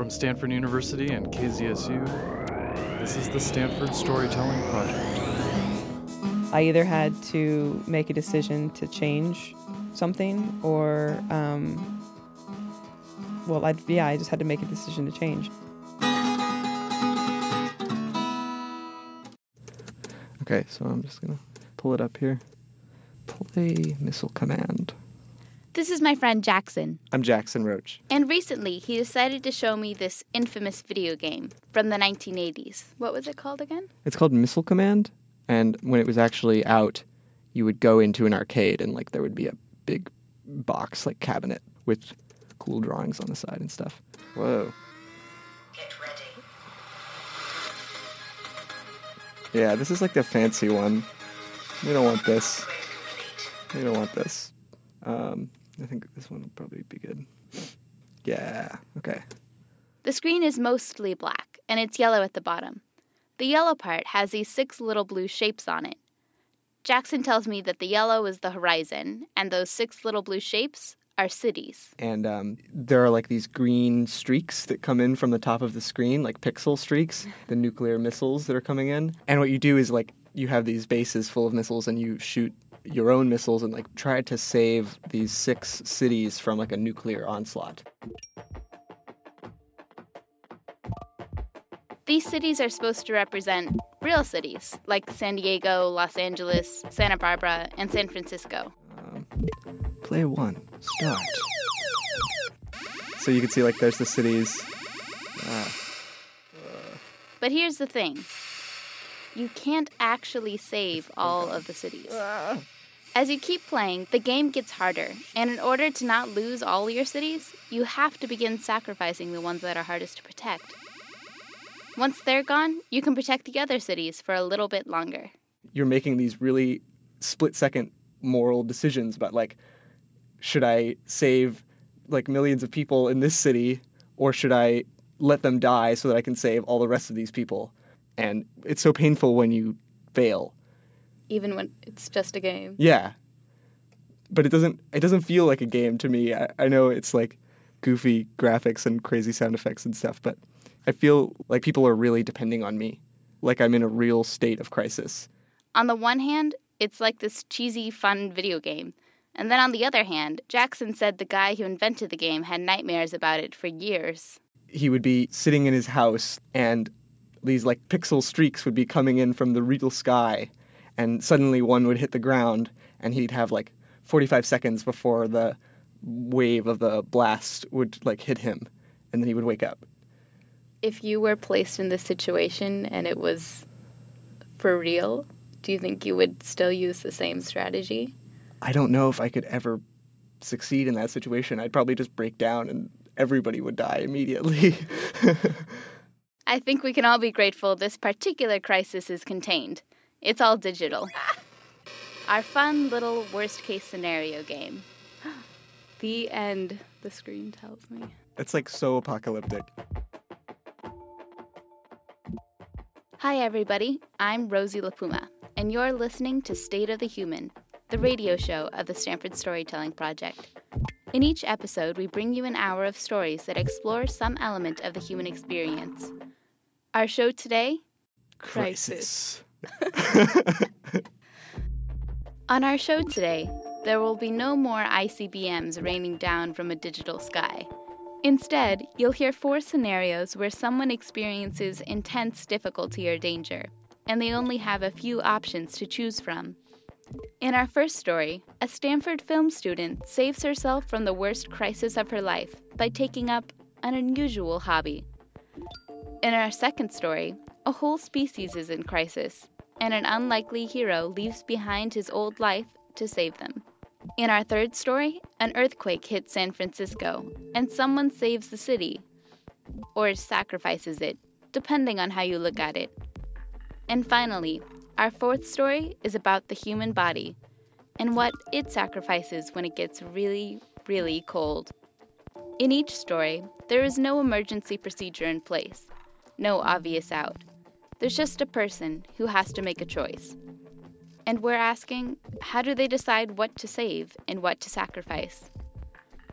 From Stanford University and KZSU, this is the Stanford Storytelling Project. I either had to make a decision to change something or, um, well, I, yeah, I just had to make a decision to change. Okay, so I'm just gonna pull it up here. Play Missile Command. This is my friend Jackson, I'm Jackson Roach. and recently he decided to show me this infamous video game from the 1980s. What was it called again? It's called Missile Command, and when it was actually out, you would go into an arcade and like there would be a big box like cabinet with cool drawings on the side and stuff. Whoa. Get ready. Yeah, this is like the fancy one. We don't want this. We don't want this. Um, I think this one will probably be good. Yeah. Okay. The screen is mostly black, and it's yellow at the bottom. The yellow part has these six little blue shapes on it. Jackson tells me that the yellow is the horizon, and those six little blue shapes are cities. and um, there are like these green streaks that come in from the top of the screen, like pixel streaks, the nuclear missiles that are coming in. And what you do is like you have these bases full of missiles, and you shoot your own missiles and like try to save these six cities from like a nuclear onslaught. These cities are supposed to represent real cities, like San Diego, Los Angeles, Santa Barbara, and San Francisco. Um, play one, start. So you can see like there's the cities. Ah, But here's the thing you can't actually save all of the cities. Ah. As you keep playing, the game gets harder, and in order to not lose all your cities, you have to begin sacrificing the ones that are hardest to protect. Once they're gone, you can protect the other cities for a little bit longer. you're making these really split second moral decisions about like should I save like millions of people in this city or should I let them die so that I can save all the rest of these people? And it's so painful when you fail. Even when it's just a game. Yeah. But it doesn't it doesn't feel like a game to me. I, I know it's like goofy graphics and crazy sound effects and stuff, but I feel like people are really depending on me. Like I'm in a real state of crisis. On the one hand, it's like this cheesy, fun video game. And then on the other hand, Jackson said the guy who invented the game had nightmares about it for years. he would be sitting in his house and these like pixel streaks would be coming in from the real sky and suddenly one would hit the ground and he'd have like 45 seconds before the wave of the blast would like hit him and then he would wake up. If you were placed in this situation and it was for real, do you think you would still use the same strategy? i don't know if i could ever succeed in that situation. I'd probably just break down and everybody would die immediately I think we can all be grateful this particular crisis is contained. It's all digital. Our fun little worst case scenario game. The end, the screen tells me. it's like so apocalyptic Hi, everybody. I'm Rosie LaPuma, and you're listening to State of the Human, the radio show of the Stanford Storytelling Project. In each episode, we bring you an hour of stories that explore some element of the human experience. Our show today Crisis. On our show today, there will be no more ICBMs raining down from a digital sky. Instead, you'll hear four scenarios where someone experiences intense difficulty or danger, and they only have a few options to choose from. In our first story, a Stanford film student saves herself from the worst crisis of her life by taking up an unusual hobby. In our second story, a whole species is in crisis, and an unlikely hero leaves behind his old life to save them. In our third story, an earthquake hits San Francisco, and someone saves the city, or sacrifices it, depending on how you look at it. And finally, our fourth story is about the human body and what it sacrifices when it gets really, really cold. In each story, there is no emergency procedure in place, no obvious out. There's just a person who has to make a choice. And we're asking how do they decide what to save and what to sacrifice?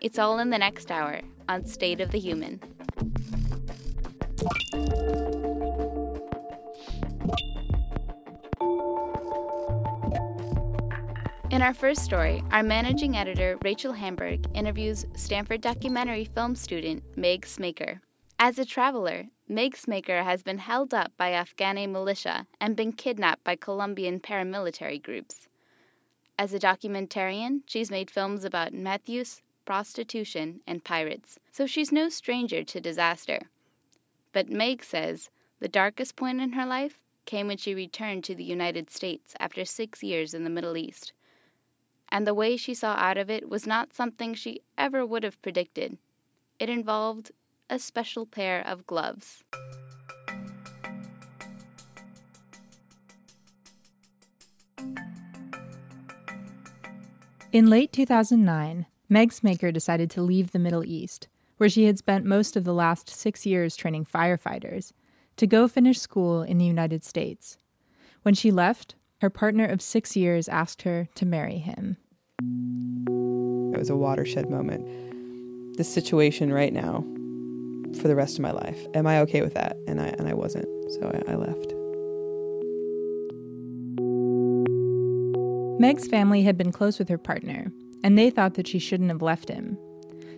It's all in the next hour on State of the Human. Our first story, our managing editor, Rachel Hamburg, interviews Stanford documentary film student Meg Smaker. As a traveler, Meg Smaker has been held up by Afghani militia and been kidnapped by Colombian paramilitary groups. As a documentarian, she's made films about meth prostitution, and pirates, so she's no stranger to disaster. But Meg says the darkest point in her life came when she returned to the United States after six years in the Middle East. And the way she saw out of it was not something she ever would have predicted. It involved a special pair of gloves. In late 2009, Meg Smaker decided to leave the Middle East, where she had spent most of the last six years training firefighters, to go finish school in the United States. When she left, her partner of six years asked her to marry him. It was a watershed moment. This situation right now, for the rest of my life, am I okay with that? And I and I wasn't, so I, I left. Meg's family had been close with her partner, and they thought that she shouldn't have left him.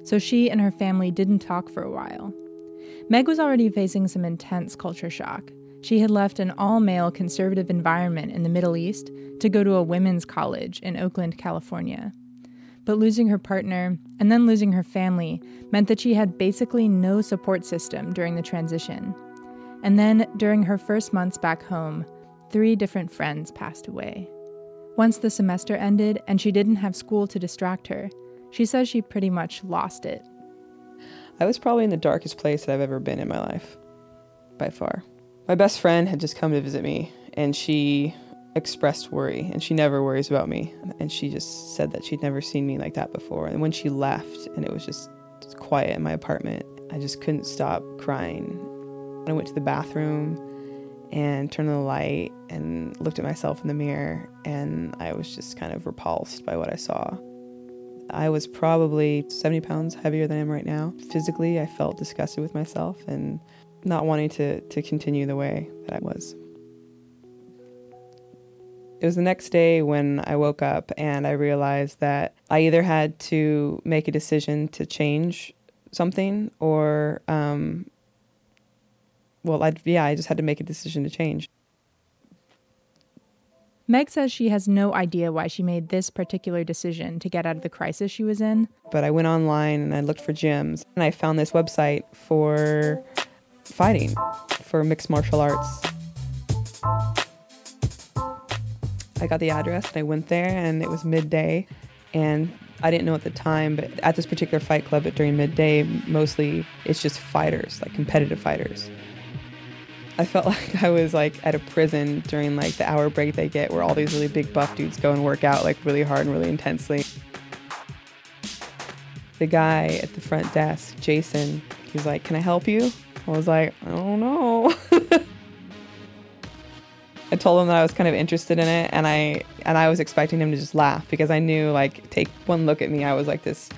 So she and her family didn't talk for a while. Meg was already facing some intense culture shock. She had left an all male conservative environment in the Middle East to go to a women's college in Oakland, California. But losing her partner and then losing her family meant that she had basically no support system during the transition. And then, during her first months back home, three different friends passed away. Once the semester ended and she didn't have school to distract her, she says she pretty much lost it. I was probably in the darkest place that I've ever been in my life, by far. My best friend had just come to visit me, and she expressed worry, and she never worries about me. And she just said that she'd never seen me like that before. And when she left, and it was just quiet in my apartment, I just couldn't stop crying. I went to the bathroom and turned on the light and looked at myself in the mirror, and I was just kind of repulsed by what I saw. I was probably 70 pounds heavier than I am right now. Physically, I felt disgusted with myself and not wanting to, to continue the way that I was. It was the next day when I woke up and I realized that I either had to make a decision to change something or, um, well, I, yeah, I just had to make a decision to change. Meg says she has no idea why she made this particular decision to get out of the crisis she was in. But I went online and I looked for gyms and I found this website for fighting, for mixed martial arts. I got the address and I went there and it was midday and I didn't know at the time, but at this particular fight club during midday, mostly it's just fighters, like competitive fighters. I felt like I was like at a prison during like the hour break they get where all these really big buff dudes go and work out like really hard and really intensely. The guy at the front desk, Jason, he's like, Can I help you? I was like, I don't know. I told him that I was kind of interested in it and I and I was expecting him to just laugh because I knew like take one look at me, I was like this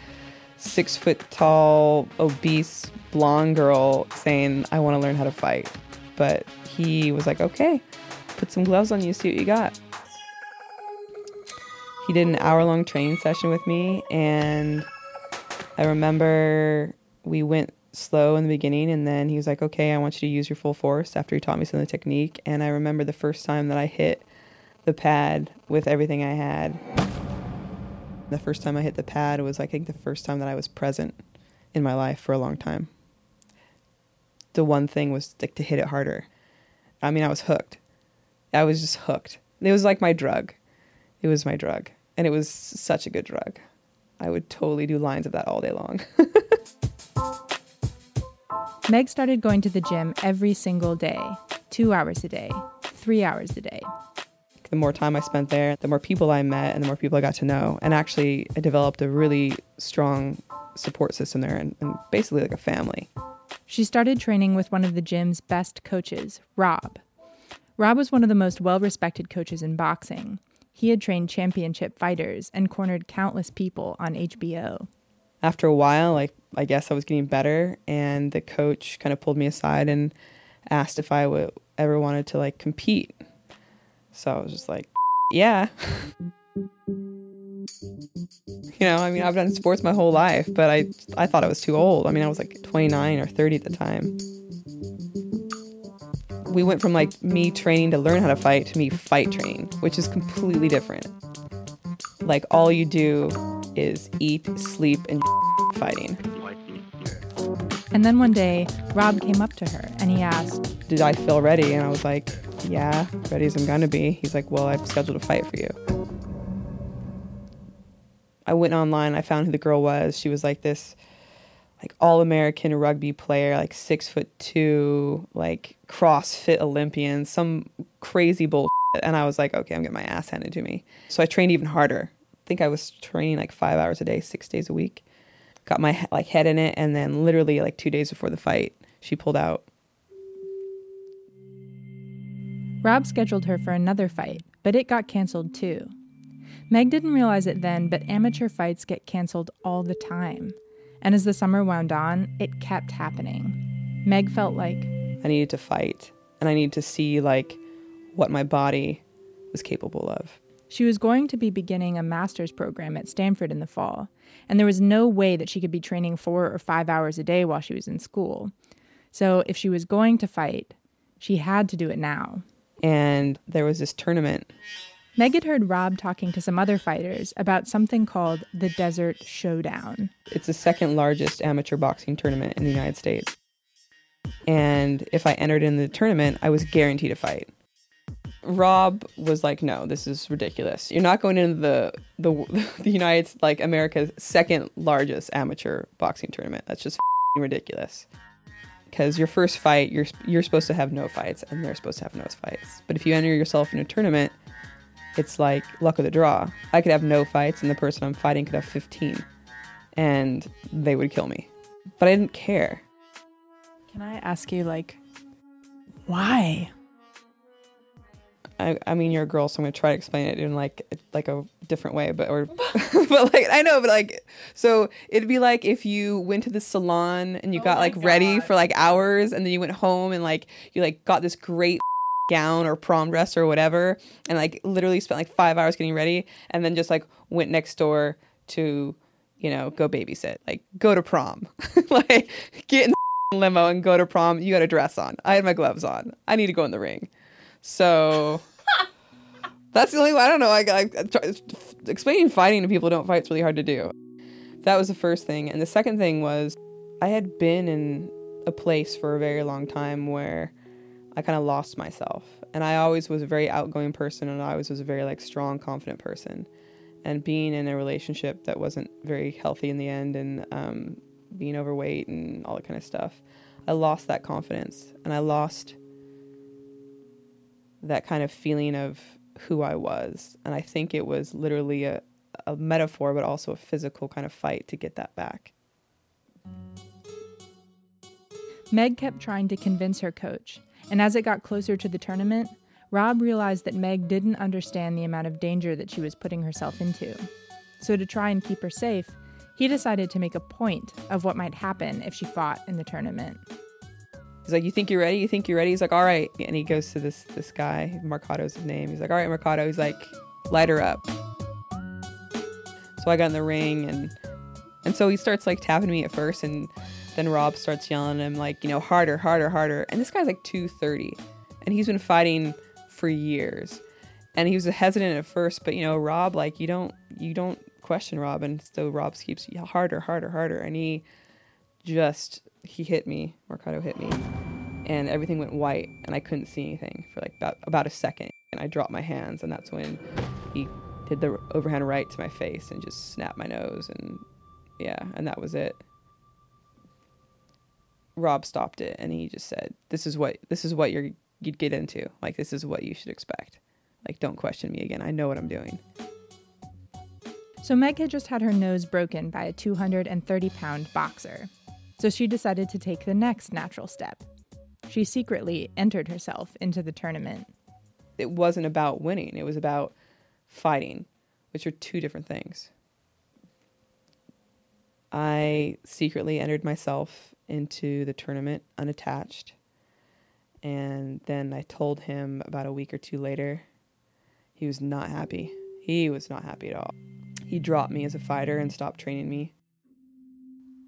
six foot tall, obese, blonde girl saying, I want to learn how to fight but he was like, okay, put some gloves on you, see what you got. He did an hour long training session with me, and I remember we went slow in the beginning, and then he was like, okay, I want you to use your full force after he taught me some of the technique. And I remember the first time that I hit the pad with everything I had. The first time I hit the pad was, I think, the first time that I was present in my life for a long time the one thing was like to hit it harder. I mean, I was hooked. I was just hooked. It was like my drug. It was my drug. And it was such a good drug. I would totally do lines of that all day long. Meg started going to the gym every single day, two hours a day, three hours a day. The more time I spent there, the more people I met and the more people I got to know. And actually, I developed a really strong support system there and, and basically like a family. She started training with one of the gym's best coaches, Rob. Rob was one of the most well respected coaches in boxing. He had trained championship fighters and cornered countless people on HBO. After a while, like I guess I was getting better, and the coach kind of pulled me aside and asked if I would ever wanted to like compete. So I was just like, yeah. You know, I mean, I've done sports my whole life, but I I thought I was too old. I mean, I was like 29 or 30 at the time. We went from like me training to learn how to fight to me fight training, which is completely different. Like all you do is eat, sleep, and fighting. And then one day, Rob came up to her and he asked, Did I feel ready? And I was like, Yeah, ready as I'm gonna be. He's like, Well, I've scheduled a fight for you. I went online. I found who the girl was. She was like this, like all American rugby player, like six foot two, like CrossFit Olympian, some crazy bullshit. And I was like, okay, I'm getting my ass handed to me. So I trained even harder. I think I was training like five hours a day, six days a week. Got my like head in it, and then literally like two days before the fight, she pulled out. Rob scheduled her for another fight, but it got canceled too. Meg didn't realize it then, but amateur fights get canceled all the time. And as the summer wound on, it kept happening. Meg felt like I needed to fight, and I needed to see like what my body was capable of. She was going to be beginning a master's program at Stanford in the fall, and there was no way that she could be training four or five hours a day while she was in school. So if she was going to fight, she had to do it now. And there was this tournament Meg had heard Rob talking to some other fighters about something called the Desert Showdown. It's the second largest amateur boxing tournament in the United States. And if I entered in the tournament, I was guaranteed a fight. Rob was like, "No, this is ridiculous. You're not going into the the the United like America's second largest amateur boxing tournament. That's just ridiculous." Because your first fight, you're you're supposed to have no fights, and they're supposed to have no fights. But if you enter yourself in a tournament, it's like luck of the draw. I could have no fights, and the person I'm fighting could have 15, and they would kill me. But I didn't care. Can I ask you, like, why? I, I mean, you're a girl, so I'm gonna try to explain it in like like a different way, but or but like I know, but like so it'd be like if you went to the salon and you oh got like ready for like hours, and then you went home and like you like got this great gown or prom dress or whatever, and like literally spent like five hours getting ready, and then just like went next door to you know go babysit, like go to prom, like get in the limo and go to prom. You got a dress on. I had my gloves on. I need to go in the ring. So that's the only I don't know. I, I, I explaining fighting to people who don't fight is really hard to do. That was the first thing, and the second thing was I had been in a place for a very long time where I kind of lost myself, and I always was a very outgoing person, and I always was a very like strong, confident person, and being in a relationship that wasn't very healthy in the end, and um, being overweight and all that kind of stuff, I lost that confidence, and I lost that kind of feeling of who I was. And I think it was literally a, a metaphor, but also a physical kind of fight to get that back. Meg kept trying to convince her coach, and as it got closer to the tournament, Rob realized that Meg didn't understand the amount of danger that she was putting herself into. So, to try and keep her safe, he decided to make a point of what might happen if she fought in the tournament. He's like, "You think you're ready? You think you're ready?" He's like, "All right." And he goes to this this guy, Mercado's his name. He's like, "All right, Mercado." He's like, "Light her up." So I got in the ring and and so he starts like tapping me at first and then Rob starts yelling at him like, you know, harder, harder, harder. And this guy's like 230 and he's been fighting for years. And he was hesitant at first, but you know, Rob like you don't you don't question Rob and so Rob keeps harder, harder, harder and he just he hit me, Mercado hit me, and everything went white, and I couldn't see anything for like about about a second, and I dropped my hands, and that's when he did the overhand right to my face and just snapped my nose, and yeah, and that was it. Rob stopped it, and he just said, "This is what this is what you're you'd get into. Like this is what you should expect. Like don't question me again. I know what I'm doing." So, Meg had just had her nose broken by a 230 pound boxer. So, she decided to take the next natural step. She secretly entered herself into the tournament. It wasn't about winning. It was about fighting, which are two different things. I secretly entered myself into the tournament unattached. And then I told him about a week or two later. He was not happy. He was not happy at all. he dropped me as a fighter and stopped training me.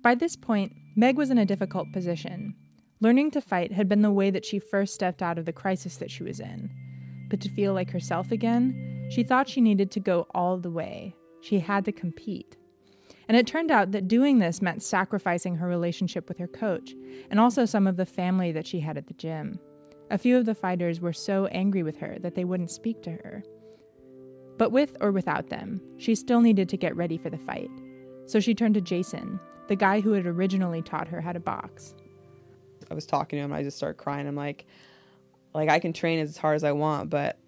By this point, Meg was in a difficult position. Learning to fight had been the way that she first stepped out of the crisis that she was in. But to feel like herself again, she thought she needed to go all the way. She had to compete. And it turned out that doing this meant sacrificing her relationship with her coach and also some of the family that she had at the gym. A few of the fighters were so angry with her that they wouldn't speak to her. But with or without them, she still needed to get ready for the fight. So she turned to Jason, the guy who had originally taught her how to box. I was talking to him and I just started crying. I'm like, like I can train as hard as I want, but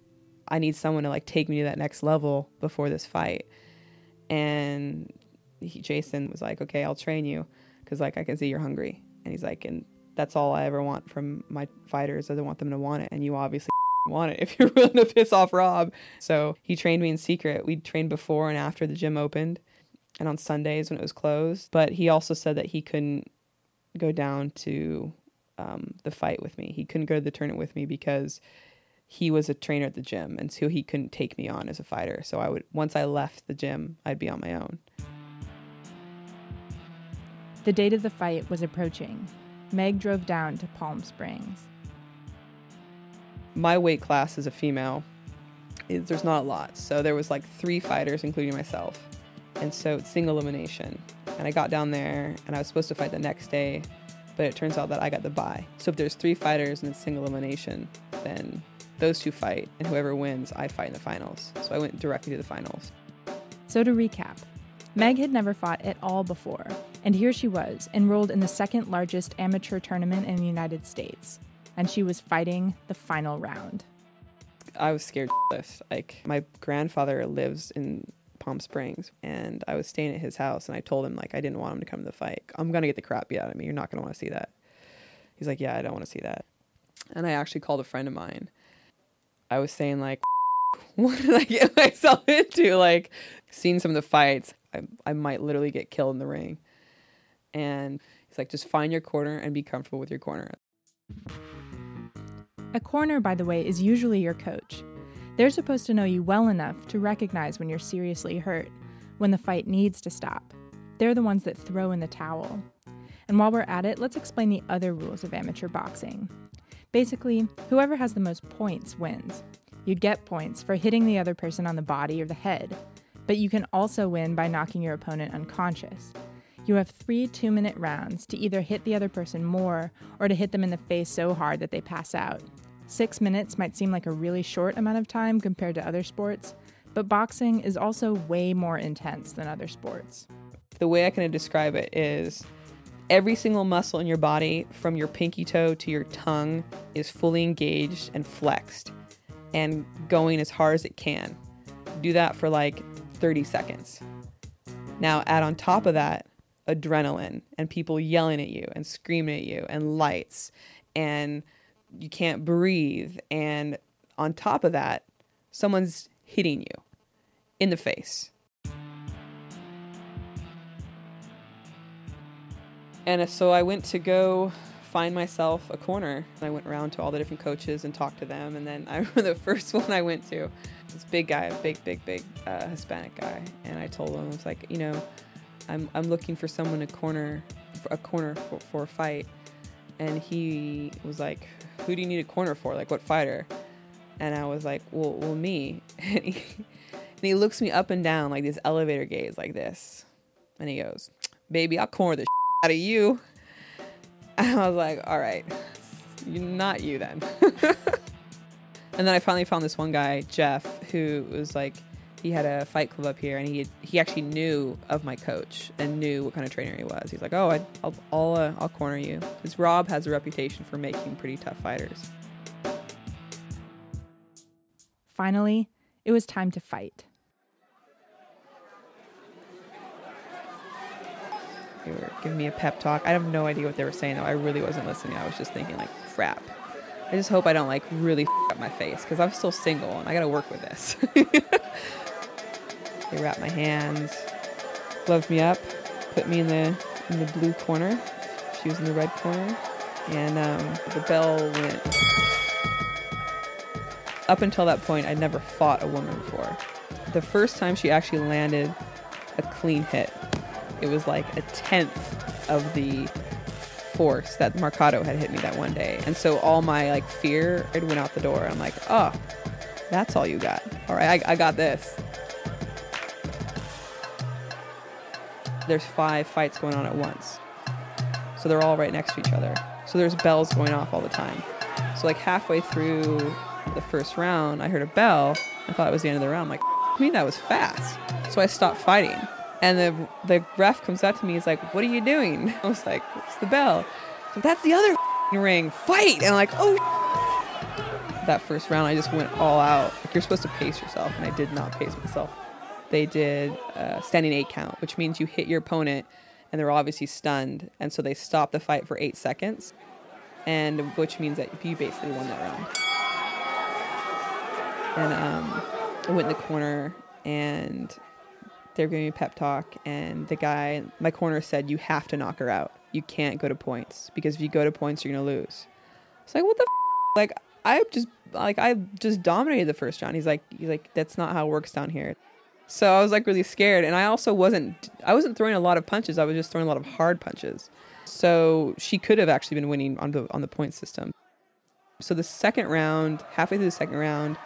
I need someone to like take me to that next level before this fight. And he, Jason was like, okay, I'll train you because like I can see you're hungry. And he's like, and that's all I ever want from my fighters. I don't want them to want it, and you obviously want it if you're willing to piss off Rob. So he trained me in secret. We trained before and after the gym opened, and on Sundays when it was closed. But he also said that he couldn't go down to um, the fight with me. He couldn't go to the tournament with me because he was a trainer at the gym, and so he couldn't take me on as a fighter. So I would once I left the gym, I'd be on my own. The date of the fight was approaching. Meg drove down to Palm Springs. My weight class as a female is there's not a lot. So there was like three fighters, including myself. And so it's single elimination. And I got down there and I was supposed to fight the next day, but it turns out that I got the bye. So if there's three fighters and it's single elimination, then those two fight, and whoever wins, I fight in the finals. So I went directly to the finals. So to recap, Meg had never fought at all before, and here she was, enrolled in the second largest amateur tournament in the United States, and she was fighting the final round. I was scared. Like my grandfather lives in Palm Springs, and I was staying at his house, and I told him like I didn't want him to come to the fight. I'm gonna get the crap beat out of me. You're not gonna want to see that. He's like, yeah, I don't want to see that. And I actually called a friend of mine. I was saying like, what did I get myself into? Like, seeing some of the fights, I, I might literally get killed in the ring. And he's like, just find your corner and be comfortable with your corner. A corner, by the way, is usually your coach. They're supposed to know you well enough to recognize when you're seriously hurt, when the fight needs to stop. They're the ones that throw in the towel. And while we're at it, let's explain the other rules of amateur boxing. Basically, whoever has the most points wins. You get points for hitting the other person on the body or the head, but you can also win by knocking your opponent unconscious. You have three two minute rounds to either hit the other person more or to hit them in the face so hard that they pass out. Six minutes might seem like a really short amount of time compared to other sports, but boxing is also way more intense than other sports. The way I can describe it is every single muscle in your body, from your pinky toe to your tongue, is fully engaged and flexed and going as hard as it can. Do that for like 30 seconds. Now, add on top of that adrenaline and people yelling at you and screaming at you and lights and you can't breathe. And on top of that, someone's hitting you in the face. And so I went to go find myself a corner. I went around to all the different coaches and talked to them. And then I remember the first one I went to, this big guy, a big, big, big uh, Hispanic guy. And I told him, I was like, you know, I'm, I'm looking for someone to corner, a corner for, for a fight. And he was like, who do you need a corner for? Like, what fighter? And I was like, well, well me. And he, and he looks me up and down like this elevator gaze, like this. And he goes, baby, I'll corner the shit out of you. And I was like, all right, not you then. and then I finally found this one guy, Jeff, who was like, he had a fight club up here, and he he actually knew of my coach and knew what kind of trainer he was. He's like, oh, I, will I'll uh, I'll corner you because Rob has a reputation for making pretty tough fighters. Finally, it was time to fight. They were giving me a pep talk. I have no idea what they were saying though. I really wasn't listening. I was just thinking like, crap. I just hope I don't like really f- up my face because I'm still single and I got to work with this. they wrapped my hands, gloved me up, put me in the in the blue corner. She was in the red corner, and um, the bell went. Up until that point, I'd never fought a woman before. The first time she actually landed a clean hit. It was like a tenth of the force that Mercado had hit me that one day. And so all my like fear, it went out the door. I'm like, oh, that's all you got. All right, I, I got this. There's five fights going on at once. So they're all right next to each other. So there's bells going off all the time. So like halfway through the first round, I heard a bell. I thought it was the end of the round. I'm like, I mean, that was fast. So I stopped fighting. And the the ref comes up to me. He's like, "What are you doing?" I was like, "It's the bell." So that's the other ring. Fight! And I'm like, "Oh." That first round, I just went all out. Like you're supposed to pace yourself, and I did not pace myself. They did a standing eight count, which means you hit your opponent, and they're obviously stunned, and so they stop the fight for eight seconds, and which means that you basically won that round. And um, I went in the corner and they were giving me pep talk and the guy my corner said you have to knock her out. You can't go to points because if you go to points you're gonna lose. It's like what the f-? like i just like i just dominated the first round. He's like he's like that's not how it works down here so i was like really scared and i also wasn't i wasn't throwing a lot of punches i was just throwing a lot of hard punches so she could have actually been winning on the on the point system so the second round halfway through the second round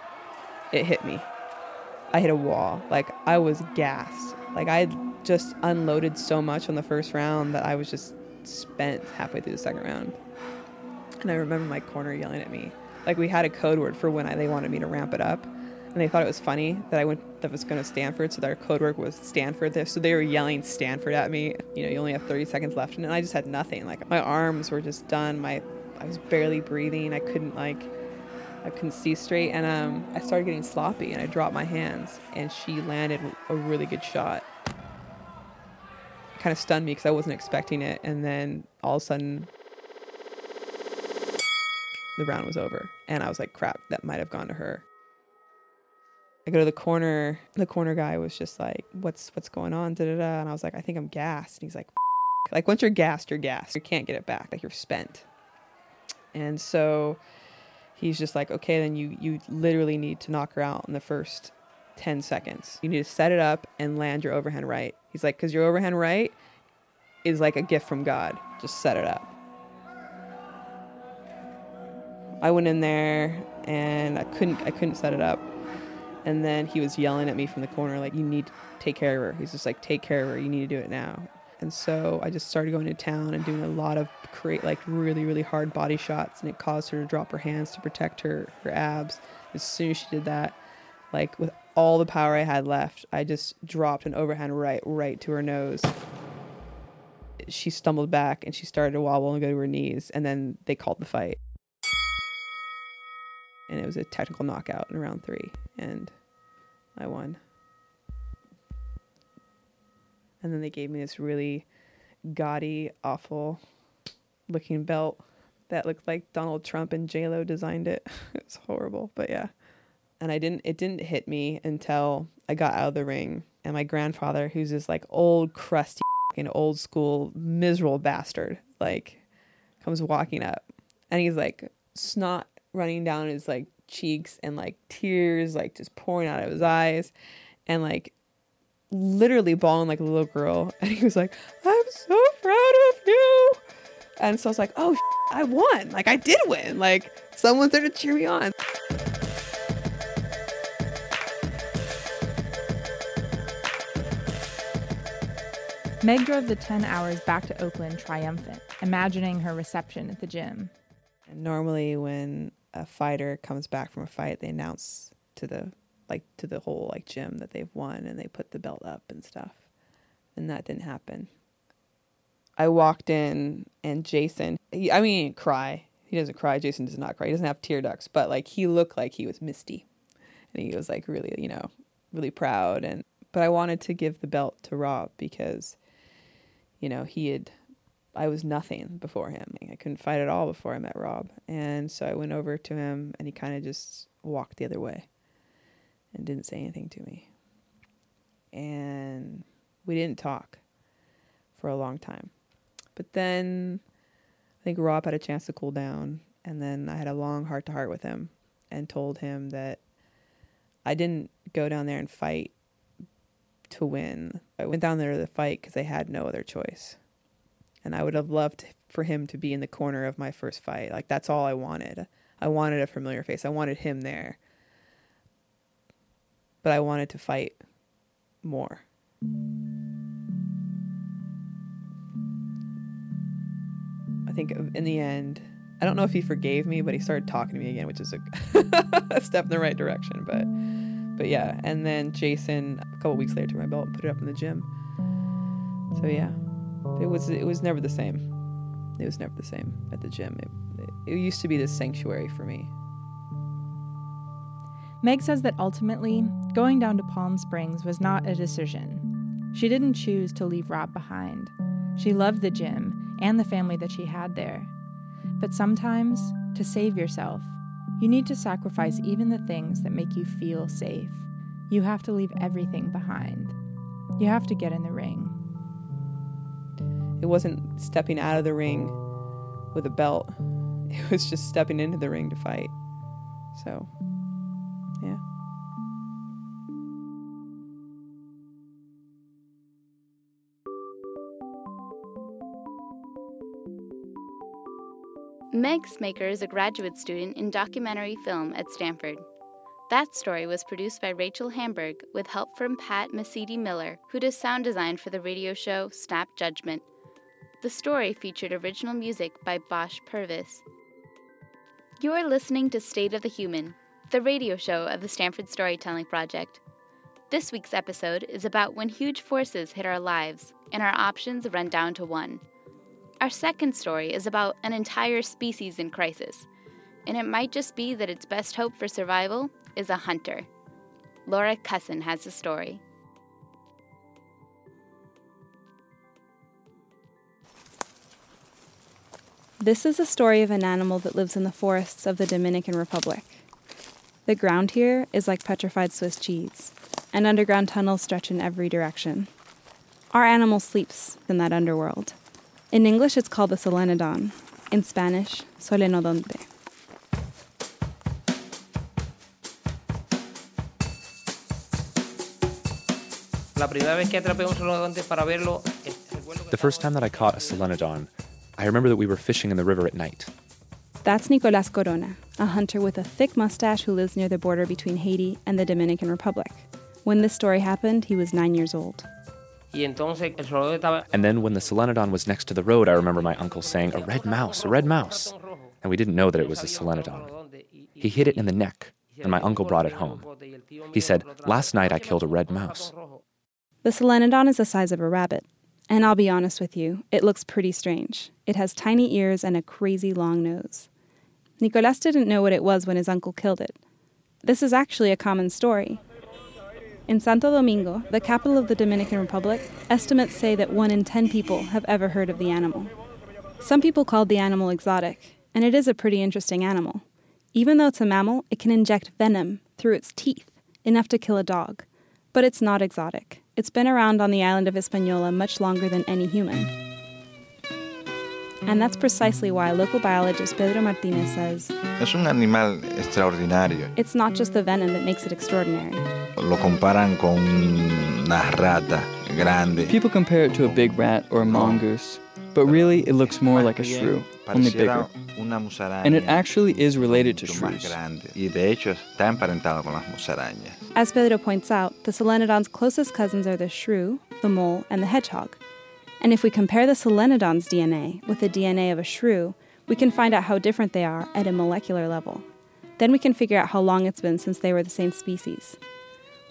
it hit me I hit a wall. Like I was gassed. Like I just unloaded so much on the first round that I was just spent halfway through the second round. And I remember my corner yelling at me. Like we had a code word for when I, they wanted me to ramp it up, and they thought it was funny that I went that was going to Stanford. So their code word was Stanford. There, so they were yelling Stanford at me. You know, you only have 30 seconds left, and I just had nothing. Like my arms were just done. My I was barely breathing. I couldn't like I couldn't see straight, and um, I started getting sloppy, and I dropped my hands, and she landed a really good shot. Kind of stunned me because I wasn't expecting it, and then all of a sudden, the round was over, and I was like, "Crap, that might have gone to her." I go to the corner. The corner guy was just like, "What's what's going on?" Da da da. And I was like, "I think I'm gassed." And he's like, F-. "Like once you're gassed, you're gassed. You can't get it back. Like you're spent." And so he's just like, okay, then you you literally need to knock her out in the first 10 seconds. You need to set it up and land your overhand right. He's like, because your overhand right is like a gift from God. Just set it up. I went in there and I couldn't I couldn't set it up. And then he was yelling at me from the corner, like, you need to take care of her. He's just like, take care of her. You need to do it now. And so I just started going to town and doing a lot of create like really, really hard body shots. And it caused her to drop her hands to protect her, her abs. As soon as she did that, like with all the power I had left, I just dropped an overhand right, right to her nose. She stumbled back and she started to wobble and go to her knees. And then they called the fight. And it was a technical knockout in round three. And I won. And then they gave me this really gaudy, awful looking belt that looked like Donald Trump and J Lo designed it. it was horrible, but yeah. And I didn't it didn't hit me until I got out of the ring and my grandfather, who's this like old crusty fucking old school miserable bastard, like comes walking up and he's like snot running down his like cheeks and like tears like just pouring out of his eyes and like literally bawling like a little girl. And he was like, I'm so proud of you. And so I was like, oh, I won. Like, I did win. Like, someone's there to cheer me on. Meg drove the 10 hours back to Oakland triumphant, imagining her reception at the gym. And normally, when a fighter comes back from a fight, they announce to the like to the whole like gym that they've won and they put the belt up and stuff. And that didn't happen. I walked in and Jason, he, I mean, he cry. He doesn't cry. Jason does not cry. He doesn't have tear ducts, but like he looked like he was misty. And he was like really, you know, really proud and but I wanted to give the belt to Rob because you know, he had I was nothing before him. I couldn't fight at all before I met Rob. And so I went over to him and he kind of just walked the other way and didn't say anything to me. And we didn't talk for a long time. But then I think Rob had a chance to cool down. And then I had a long heart to heart with him and told him that I didn't go down there and fight to win. I went down there to fight because I had no other choice. And I would have loved for him to be in the corner of my first fight. Like, that's all I wanted. I wanted a familiar face, I wanted him there. But I wanted to fight more. I think in the end, I don't know if he forgave me, but he started talking to me again, which is a, a step in the right direction. But but yeah, and then Jason a couple weeks later took my belt and put it up in the gym. So yeah, it was it was never the same. It was never the same at the gym. It, it used to be this sanctuary for me. Meg says that ultimately, going down to Palm Springs was not a decision. She didn't choose to leave Rob behind. She loved the gym and the family that she had there. But sometimes, to save yourself, you need to sacrifice even the things that make you feel safe. You have to leave everything behind. You have to get in the ring. It wasn't stepping out of the ring with a belt, it was just stepping into the ring to fight. So, yeah. Meg Smaker is a graduate student in documentary film at Stanford. That story was produced by Rachel Hamburg with help from Pat Mesiti Miller, who does sound design for the radio show Snap Judgment. The story featured original music by Bosch Purvis. You're listening to State of the Human, the radio show of the Stanford Storytelling Project. This week's episode is about when huge forces hit our lives and our options run down to one. Our second story is about an entire species in crisis, and it might just be that its best hope for survival is a hunter. Laura Cusson has the story. This is a story of an animal that lives in the forests of the Dominican Republic. The ground here is like petrified Swiss cheese, and underground tunnels stretch in every direction. Our animal sleeps in that underworld. In English, it's called the solenodon. In Spanish, solenodonte. The first time that I caught a solenodon, I remember that we were fishing in the river at night. That's Nicolas Corona, a hunter with a thick mustache who lives near the border between Haiti and the Dominican Republic. When this story happened, he was nine years old. And then when the solenodon was next to the road, I remember my uncle saying, A red mouse, a red mouse. And we didn't know that it was a solenodon. He hit it in the neck, and my uncle brought it home. He said, Last night I killed a red mouse. The solenodon is the size of a rabbit. And I'll be honest with you, it looks pretty strange. It has tiny ears and a crazy long nose. Nicolas didn't know what it was when his uncle killed it. This is actually a common story. In Santo Domingo, the capital of the Dominican Republic, estimates say that one in ten people have ever heard of the animal. Some people called the animal exotic, and it is a pretty interesting animal. Even though it's a mammal, it can inject venom through its teeth, enough to kill a dog. But it's not exotic. It's been around on the island of Hispaniola much longer than any human. And that's precisely why local biologist Pedro Martinez says Es un animal extraordinario. it's not just the venom that makes it extraordinary. Lo comparan con una rata grande. People compare it to a big rat or a mongoose, but really it looks more like a shrew, only bigger. Una musaraña. And it actually is related to shrews. Y de hecho está emparentado con las musarañas. As Pedro points out, the solenodon's closest cousins are the shrew, the mole, and the hedgehog. And if we compare the solenodon's DNA with the DNA of a shrew, we can find out how different they are at a molecular level. Then we can figure out how long it's been since they were the same species.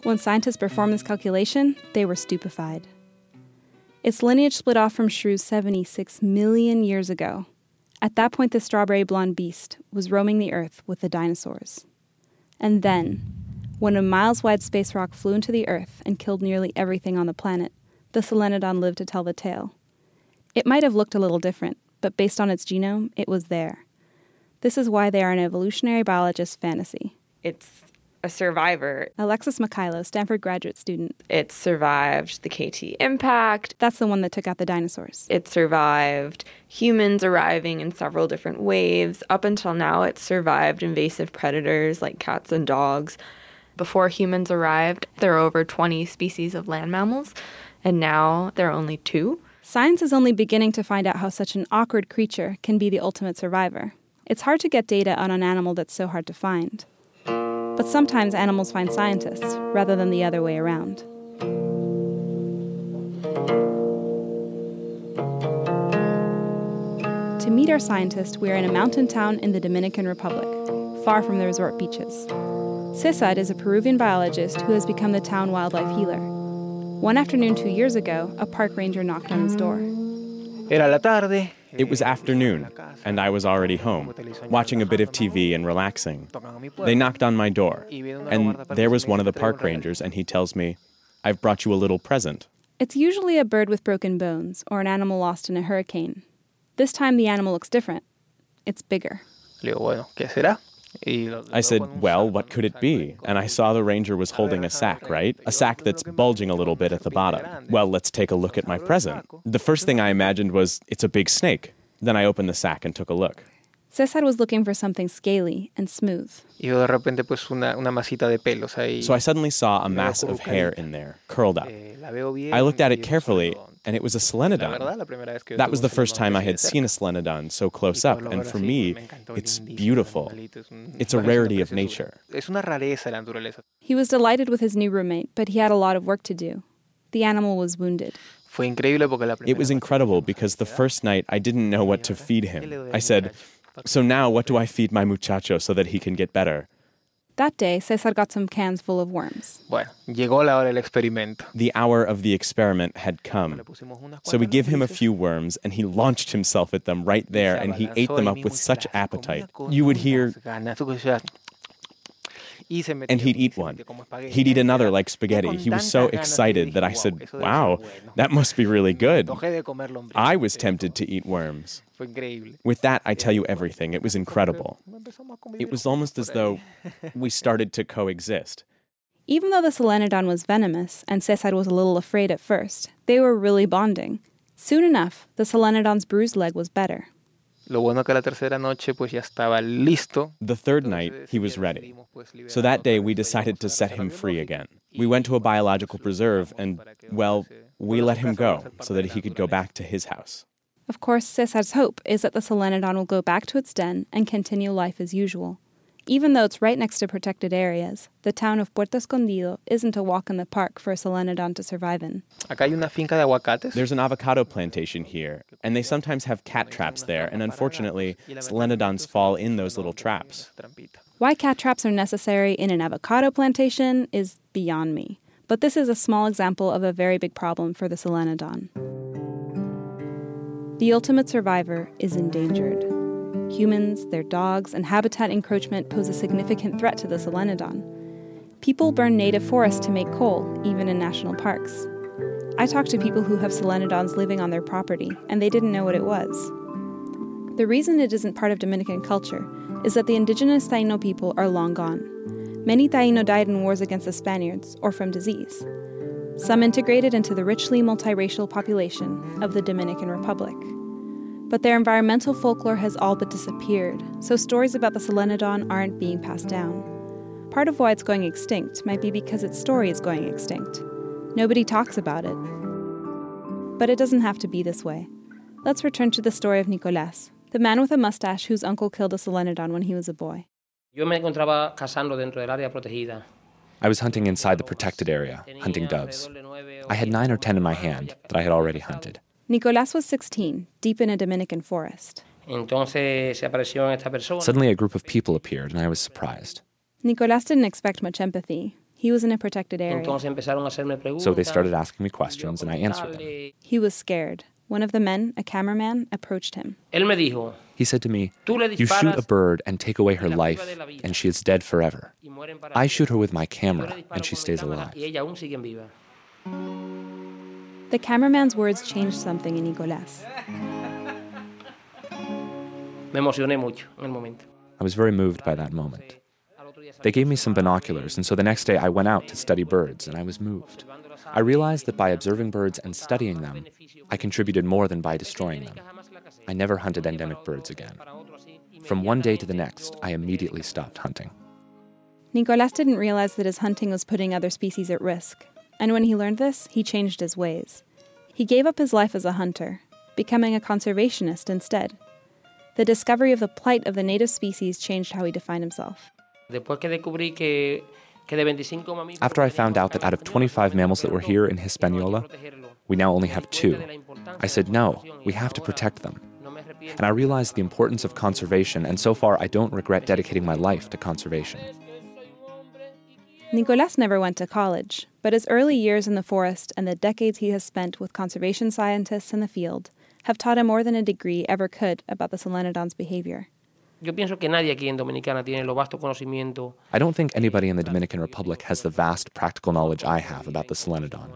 When scientists performed this calculation, they were stupefied. Its lineage split off from shrews 76 million years ago. At that point, the strawberry blonde beast was roaming the earth with the dinosaurs. And then, when a miles wide space rock flew into the earth and killed nearly everything on the planet, the solenodon lived to tell the tale. It might have looked a little different, but based on its genome, it was there. This is why they are an evolutionary biologist's fantasy. It's a survivor. Alexis Mychajliw, Stanford graduate student. It survived the KT impact. That's the one that took out the dinosaurs. It survived humans arriving in several different waves. Up until now, it survived invasive predators like cats and dogs. Before humans arrived, there were over 20 species of land mammals, and now there are only two. Science is only beginning to find out how such an awkward creature can be the ultimate survivor. It's hard to get data on an animal that's so hard to find. But sometimes animals find scientists, rather than the other way around. To meet our scientist, we are in a mountain town in the Dominican Republic, far from the resort beaches. Cesar is a Peruvian biologist who has become the town wildlife healer. One afternoon two years ago, a park ranger knocked on his door. It was afternoon, and I was already home, watching a bit of TV and relaxing. They knocked on my door, and there was one of the park rangers, and he tells me, I've brought you a little present. It's usually a bird with broken bones or an animal lost in a hurricane. This time the animal looks different. It's bigger. I said, Well, what could it be? And I saw the ranger was holding a sack, right? A sack that's bulging a little bit at the bottom. Well, let's take a look at my present. The first thing I imagined was, It's a big snake. Then I opened the sack and took a look. Cesar was looking for something scaly and smooth. So I suddenly saw a mass of hair in there, curled up. I looked at it carefully, and it was a solenodon. That was the first time I had seen a solenodon so close up, and for me, it's beautiful. It's a rarity of nature. He was delighted with his new roommate, but he had a lot of work to do. The animal was wounded. It was incredible because the first night I didn't know what to feed him. I said, So now what do I feed my muchacho so that he can get better? That day, Cesar got some cans full of worms. The hour of the experiment had come. So we give him a few worms, and he launched himself at them right there, and he ate them up with such appetite. You would hear. And he'd eat one. He'd eat another like spaghetti. He was so excited that I said, Wow, that must be really good. I was tempted to eat worms. With that, I tell you everything. It was incredible. It was almost as though we started to coexist. Even though the solenodon was venomous and Cesar was a little afraid at first, they were really bonding. Soon enough, the solenodon's bruised leg was better. The third night, he was ready. So that day, we decided to set him free again. We went to a biological preserve and, well, we let him go so that he could go back to his house. Of course, Cesar's hope is that the solenodon will go back to its den and continue life as usual. Even though it's right next to protected areas, the town of Puerto Escondido isn't a walk in the park for a solenodon to survive in. There's an avocado plantation here, and they sometimes have cat traps there, and unfortunately, solenodons fall in those little traps. Why cat traps are necessary in an avocado plantation is beyond me, but this is a small example of a very big problem for the solenodon. The ultimate survivor is endangered. Humans, their dogs, and habitat encroachment pose a significant threat to the solenodon. People burn native forests to make coal, even in national parks. I talked to people who have solenodons living on their property, and they didn't know what it was. The reason it isn't part of Dominican culture is that the indigenous Taino people are long gone. Many Taino died in wars against the Spaniards or from disease. Some integrated into the richly multiracial population of the Dominican Republic. But their environmental folklore has all but disappeared, so stories about the solenodon aren't being passed down. Part of why it's going extinct might be because its story is going extinct. Nobody talks about it. But it doesn't have to be this way. Let's return to the story of Nicolas, the man with a mustache whose uncle killed a solenodon when he was a boy. I was hunting inside the protected area, hunting doves. I had nine or ten in my hand that I had already hunted. Nicolas was 16, deep in a Dominican forest. Suddenly, a group of people appeared, and I was surprised. Nicolas didn't expect much empathy. He was in a protected area. So they started asking me questions, and I answered them. He was scared. One of the men, a cameraman, approached him. He said to me, You shoot a bird and take away her life, and she is dead forever. I shoot her with my camera, and she stays alive. The cameraman's words changed something in Nicolas. I was very moved by that moment. They gave me some binoculars, and so the next day I went out to study birds, and I was moved. I realized that by observing birds and studying them, I contributed more than by destroying them. I never hunted endemic birds again. From one day to the next, I immediately stopped hunting. Nicolas didn't realize that his hunting was putting other species at risk, and when he learned this, he changed his ways. He gave up his life as a hunter, becoming a conservationist instead. The discovery of the plight of the native species changed how he defined himself. After I found out that out of 25 mammals that were here in Hispaniola, we now only have two, I said, no, we have to protect them. And I realized the importance of conservation, and so far I don't regret dedicating my life to conservation. Nicolas never went to college, but his early years in the forest and the decades he has spent with conservation scientists in the field have taught him more than a degree ever could about the solenodon's behavior. I don't think anybody in the Dominican Republic has the vast practical knowledge I have about the solenodon.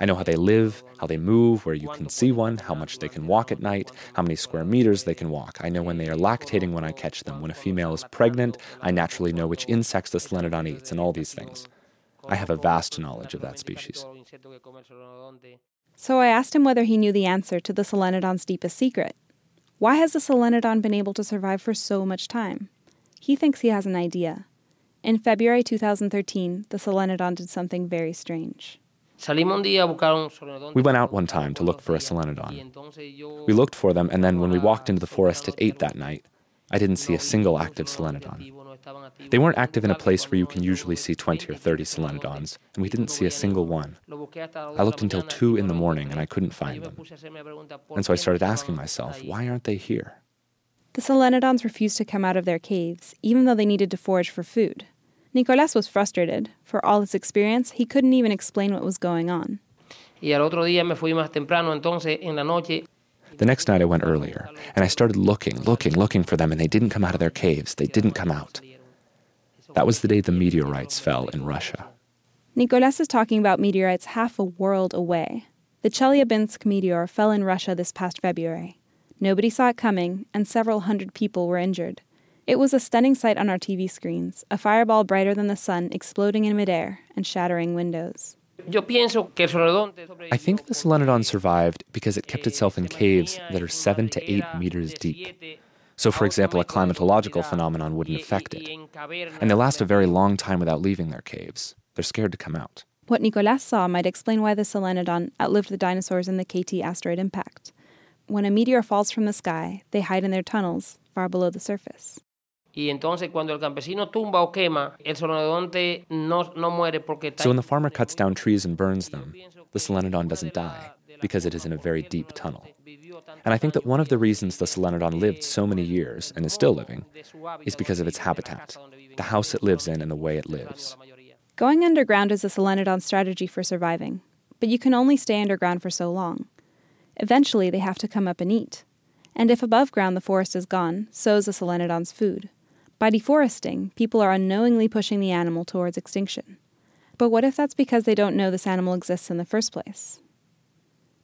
I know how they live, how they move, where you can see one, how much they can walk at night, how many square meters they can walk. I know when they are lactating when I catch them. When a female is pregnant, I naturally know which insects the solenodon eats and all these things. I have a vast knowledge of that species. So I asked him whether he knew the answer to the solenodon's deepest secret. Why has the solenodon been able to survive for so much time? He thinks he has an idea. In February 2013, the solenodon did something very strange. We went out one time to look for a solenodon. We looked for them, and then when we walked into the forest at 8 that night, I didn't see a single active solenodon. They weren't active in a place where you can usually see 20 or 30 solenodons, and we didn't see a single one. I looked until 2 in the morning and I couldn't find them. And so I started asking myself, why aren't they here? The solenodons refused to come out of their caves, even though they needed to forage for food. Nicolas was frustrated. For all his experience, he couldn't even explain what was going on. The next night I went earlier, and I started looking, looking, looking for them, and they didn't come out of their caves. They didn't come out. That was the day the meteorites fell in Russia. Nicolas is talking about meteorites half a world away. The Chelyabinsk meteor fell in Russia this past February. Nobody saw it coming, and several hundred people were injured. It was a stunning sight on our TV screens, a fireball brighter than the sun exploding in midair and shattering windows. I think the Solenodon survived because it kept itself in caves that are 7 to 8 meters deep. So, for example, a climatological phenomenon wouldn't affect it. And they last a very long time without leaving their caves. They're scared to come out. What Nicolas saw might explain why the Solenodon outlived the dinosaurs in the KT asteroid impact. When a meteor falls from the sky, they hide in their tunnels far below the surface. Y entonces cuando el campesino tumba o quema, el solenodonte no, no muere porque So when the farmer cuts down trees and burns them, the solenodon doesn't die because it is in a very deep tunnel. And I think that one of the reasons the solenodon lived so many years and is still living is because of its habitat, the house it lives in and the way it lives. Going underground is a solenodon strategy for surviving, but you can only stay underground for so long. Eventually, they have to come up and eat. And if above ground the forest is gone, so is the solenodon's food. By deforesting, people are unknowingly pushing the animal towards extinction. But what if that's because they don't know this animal exists in the first place?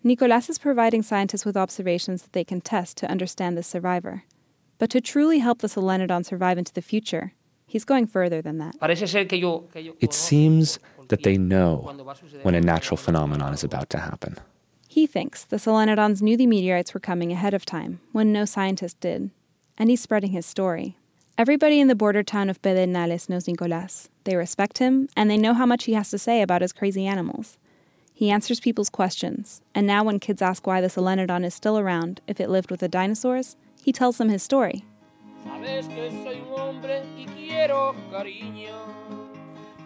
Nicolas is providing scientists with observations that they can test to understand the survivor. But to truly help the solenodon survive into the future, he's going further than that. It seems that they know when a natural phenomenon is about to happen. He thinks the solenodons knew the meteorites were coming ahead of time, when no scientist did. And he's spreading his story, Everybody in the border town of Pedernales knows Nicolas. They respect him, and they know how much he has to say about his crazy animals. He answers people's questions, and now when kids ask why the Solenodon is still around if it lived with the dinosaurs, he tells them his story.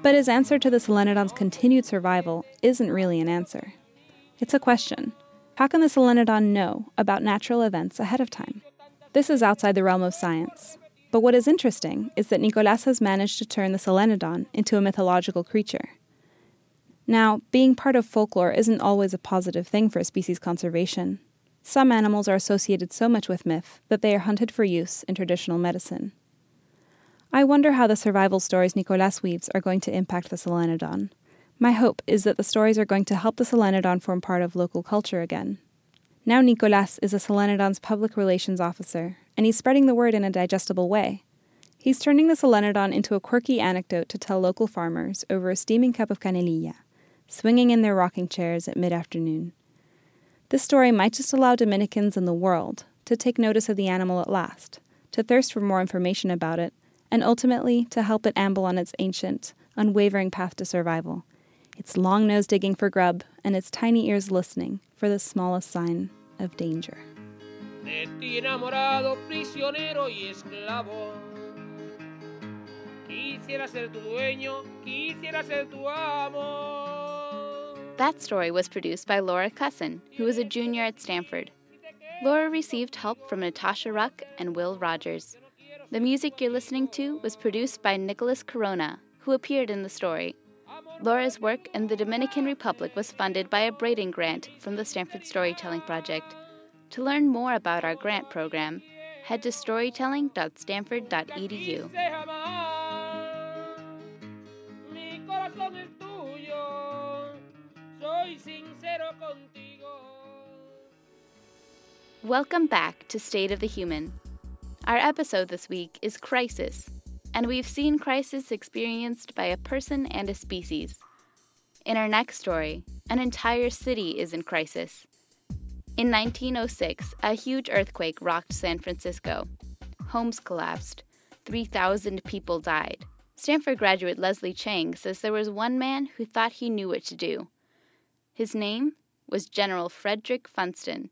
But his answer to the Solenodon's continued survival isn't really an answer. It's a question. How can the Solenodon know about natural events ahead of time? This is outside the realm of science, but what is interesting is that Nicolas has managed to turn the Solenodon into a mythological creature. Now, being part of folklore isn't always a positive thing for species conservation. Some animals are associated so much with myth that they are hunted for use in traditional medicine. I wonder how the survival stories Nicolas weaves are going to impact the Solenodon. My hope is that the stories are going to help the Solenodon form part of local culture again. Now Nicolas is a Solenodon's public relations officer and he's spreading the word in a digestible way. He's turning the solenodon into a quirky anecdote to tell local farmers over a steaming cup of canelilla, swinging in their rocking chairs at mid afternoon. This story might just allow Dominicans in the world to take notice of the animal at last, to thirst for more information about it, and ultimately to help it amble on its ancient, unwavering path to survival, its long nose digging for grub and its tiny ears listening for the smallest sign of danger. Quisiera ser tu dueño, quisiera ser tu amo. That story was produced by Laura Cusson, who was a junior at Stanford. Laura received help from Natasha Ruck and Will Rogers. The music you're listening to was produced by Nicholas Corona, who appeared in the story. Laura's work in the Dominican Republic was funded by a Braden grant from the Stanford Storytelling Project. To learn more about our grant program, head to storytelling.stanford.edu. soy sincero contigo. Welcome back to State of the Human. Our episode this week is Crisis, and we've seen crisis experienced by a person and a species. In our next story, an entire city is in crisis. In 1906, a huge earthquake rocked San Francisco. Homes collapsed. 3,000 people died. Stanford graduate Leslie Chang says there was one man who thought he knew what to do. His name was General Frederick Funston,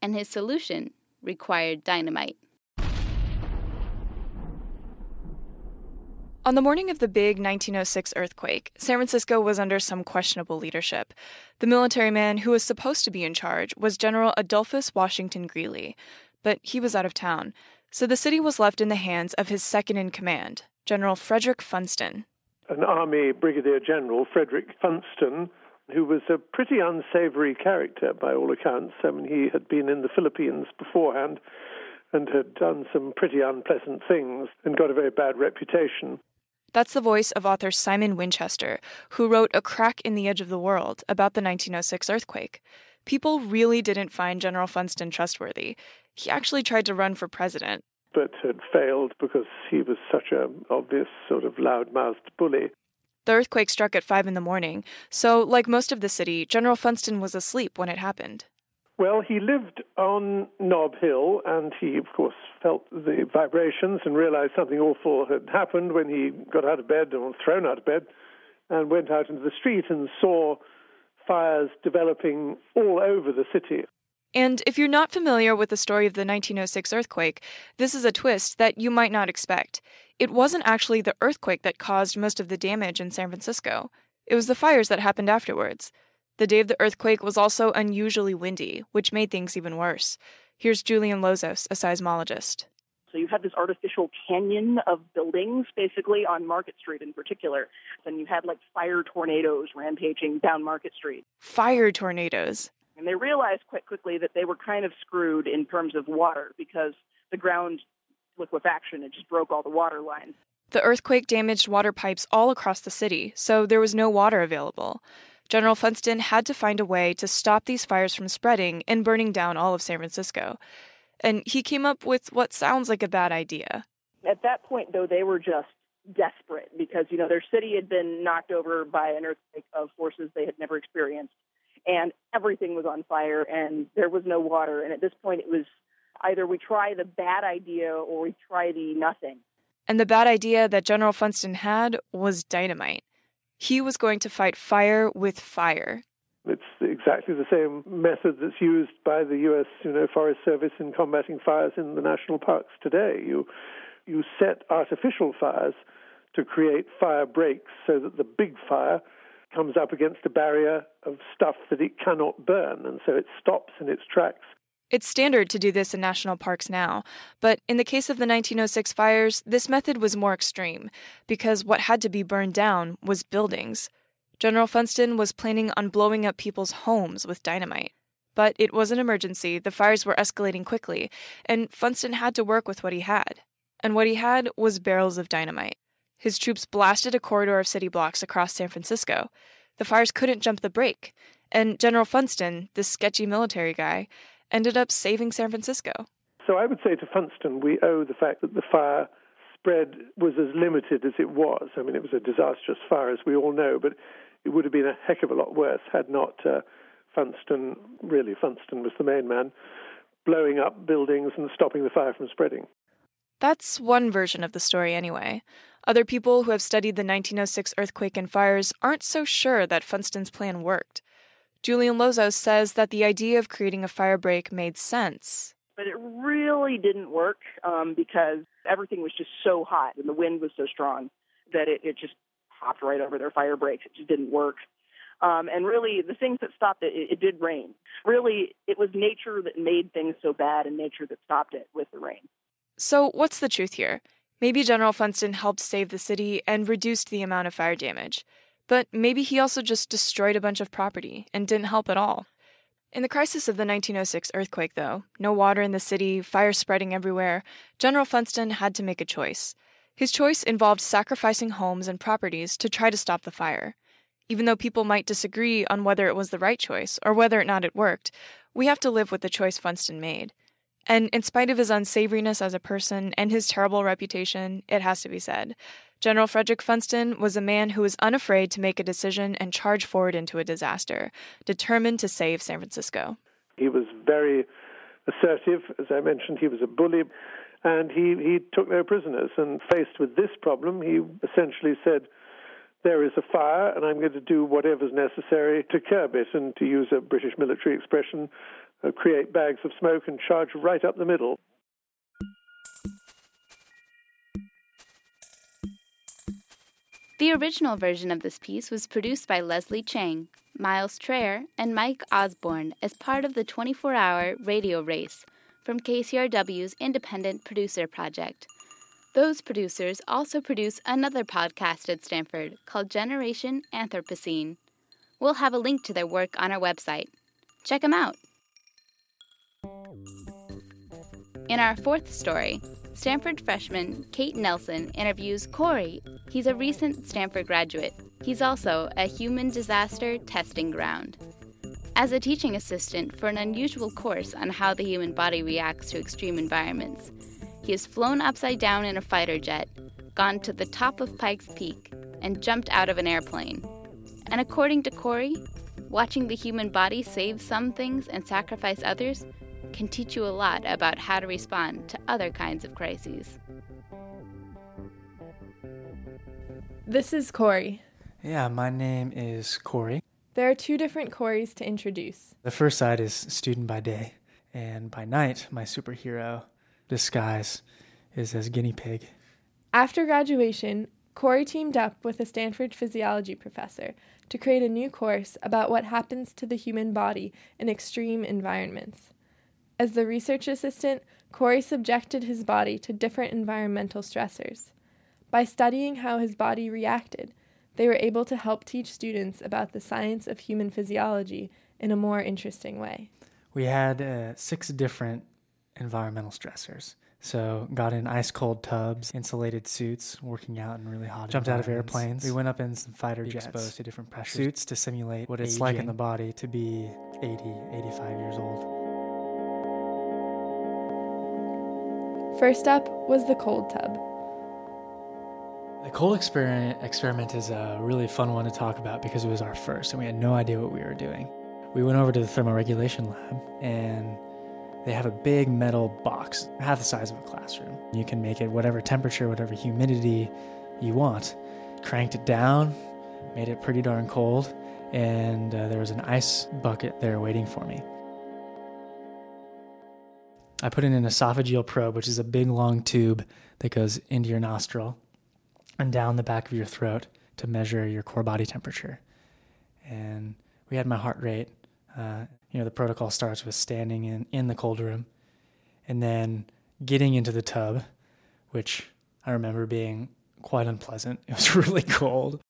and his solution required dynamite. On the morning of the big 1906 earthquake, San Francisco was under some questionable leadership. The military man who was supposed to be in charge was General Adolphus Washington Greely, but he was out of town, so the city was left in the hands of his second in command, General Frederick Funston. An Army Brigadier General, Frederick Funston, who was a pretty unsavory character by all accounts. I mean, he had been in the Philippines beforehand and had done some pretty unpleasant things and got a very bad reputation. That's the voice of author Simon Winchester, who wrote A Crack in the Edge of the World about the 1906 earthquake. People really didn't find General Funston trustworthy. He actually tried to run for president. But had failed because he was such an obvious sort of loud-mouthed bully. The earthquake struck at 5 in the morning, so, like most of the city, General Funston was asleep when it happened. Well, he lived on Nob Hill, and he, of course, felt the vibrations and realized something awful had happened when he got out of bed or thrown out of bed and went out into the street and saw fires developing all over the city. And if you're not familiar with the story of the 1906 earthquake, this is a twist that you might not expect. It wasn't actually the earthquake that caused most of the damage in San Francisco, it was the fires that happened afterwards. The day of the earthquake was also unusually windy, which made things even worse. Here's Julian Lozos, a seismologist. So you had this artificial canyon of buildings, basically on Market Street in particular. And you had like fire tornadoes rampaging down Market Street. Fire tornadoes. And they realized quite quickly that they were kind of screwed in terms of water because the ground liquefaction it just broke all the water lines. The earthquake damaged water pipes all across the city, so there was no water available. General Funston had to find a way to stop these fires from spreading and burning down all of San Francisco. And he came up with what sounds like a bad idea. At that point, though, they were just desperate because, you know, their city had been knocked over by an earthquake of forces they had never experienced, and everything was on fire, and there was no water. And at this point, it was either we try the bad idea or we try the nothing. And the bad idea that General Funston had was dynamite. He was going to fight fire with fire. It's exactly the same method that's used by the U.S. You know, Forest Service in combating fires in the national parks today. You you set artificial fires to create fire breaks so that the big fire comes up against a barrier of stuff that it cannot burn, and so it stops in its tracks. It's standard to do this in national parks now, but in the case of the 1906 fires, this method was more extreme because what had to be burned down was buildings. General Funston was planning on blowing up people's homes with dynamite. But it was an emergency, the fires were escalating quickly, and Funston had to work with what he had. And what he had was barrels of dynamite. His troops blasted a corridor of city blocks across San Francisco. The fires couldn't jump the break, and General Funston, this sketchy military guy, ended up saving San Francisco. So I would say to Funston, we owe the fact that the fire spread was as limited as it was. I mean, it was a disastrous fire, as we all know, but it would have been a heck of a lot worse had not uh, Funston, really, Funston was the main man, blowing up buildings and stopping the fire from spreading. That's one version of the story, anyway. Other people who have studied the 1906 earthquake and fires aren't so sure that Funston's plan worked. Julian Lozos says that the idea of creating a fire break made sense. But it really didn't work um, because everything was just so hot and the wind was so strong that it, it just popped right over their fire breaks. It just didn't work. Um, and really, the things that stopped it, it, it did rain. Really, it was nature that made things so bad and nature that stopped it with the rain. So, what's the truth here? Maybe General Funston helped save the city and reduced the amount of fire damage. But maybe he also just destroyed a bunch of property and didn't help at all. In the crisis of the 1906 earthquake, though, no water in the city, fire spreading everywhere, General Funston had to make a choice. His choice involved sacrificing homes and properties to try to stop the fire. Even though people might disagree on whether it was the right choice or whether or not it worked, we have to live with the choice Funston made. And in spite of his unsavoriness as a person and his terrible reputation, it has to be said. General Frederick Funston was a man who was unafraid to make a decision and charge forward into a disaster, determined to save San Francisco. He was very assertive. As I mentioned, he was a bully, and he, he took no prisoners. And faced with this problem, he essentially said, there is a fire, and I'm going to do whatever's necessary to curb it. And to use a British military expression, uh, create bags of smoke and charge right up the middle. The original version of this piece was produced by Leslie Chang, Miles Traer, and Mike Osborne as part of the 24 hour radio race from KCRW's Independent Producer Project. Those producers also produce another podcast at Stanford called Generation Anthropocene. We'll have a link to their work on our website. Check them out. In our fourth story, Stanford freshman Kate Nelson interviews Corey. He's a recent Stanford graduate. He's also a human disaster testing ground. As a teaching assistant for an unusual course on how the human body reacts to extreme environments, he has flown upside down in a fighter jet, gone to the top of Pikes Peak, and jumped out of an airplane. And according to Corey, watching the human body save some things and sacrifice others can teach you a lot about how to respond to other kinds of crises. This is Corey. Yeah, my name is Corey. There are two different Coreys to introduce. The first side is student by day, and by night, my superhero disguise is as guinea pig. After graduation, Corey teamed up with a Stanford physiology professor to create a new course about what happens to the human body in extreme environments. As the research assistant, Corey subjected his body to different environmental stressors. By studying how his body reacted, they were able to help teach students about the science of human physiology in a more interesting way. We had uh, six different environmental stressors. So got in ice cold tubs, insulated suits, working out in really hot. Jumped out of airplanes. We went up in some fighter jets, exposed to different pressure suits to simulate what it's aging. like in the body to be 80, 85 years old. First up was the cold tub. The cold experiment, experiment is a really fun one to talk about because it was our first and we had no idea what we were doing. We went over to the thermoregulation lab and they have a big metal box, half the size of a classroom. You can make it whatever temperature, whatever humidity you want. Cranked it down, made it pretty darn cold, and uh, there was an ice bucket there waiting for me. I put in an esophageal probe, which is a big long tube that goes into your nostril and down the back of your throat to measure your core body temperature. And we had my heart rate uh, you know, the protocol starts with standing in, in the cold room and then getting into the tub, which I remember being quite unpleasant. It was really cold.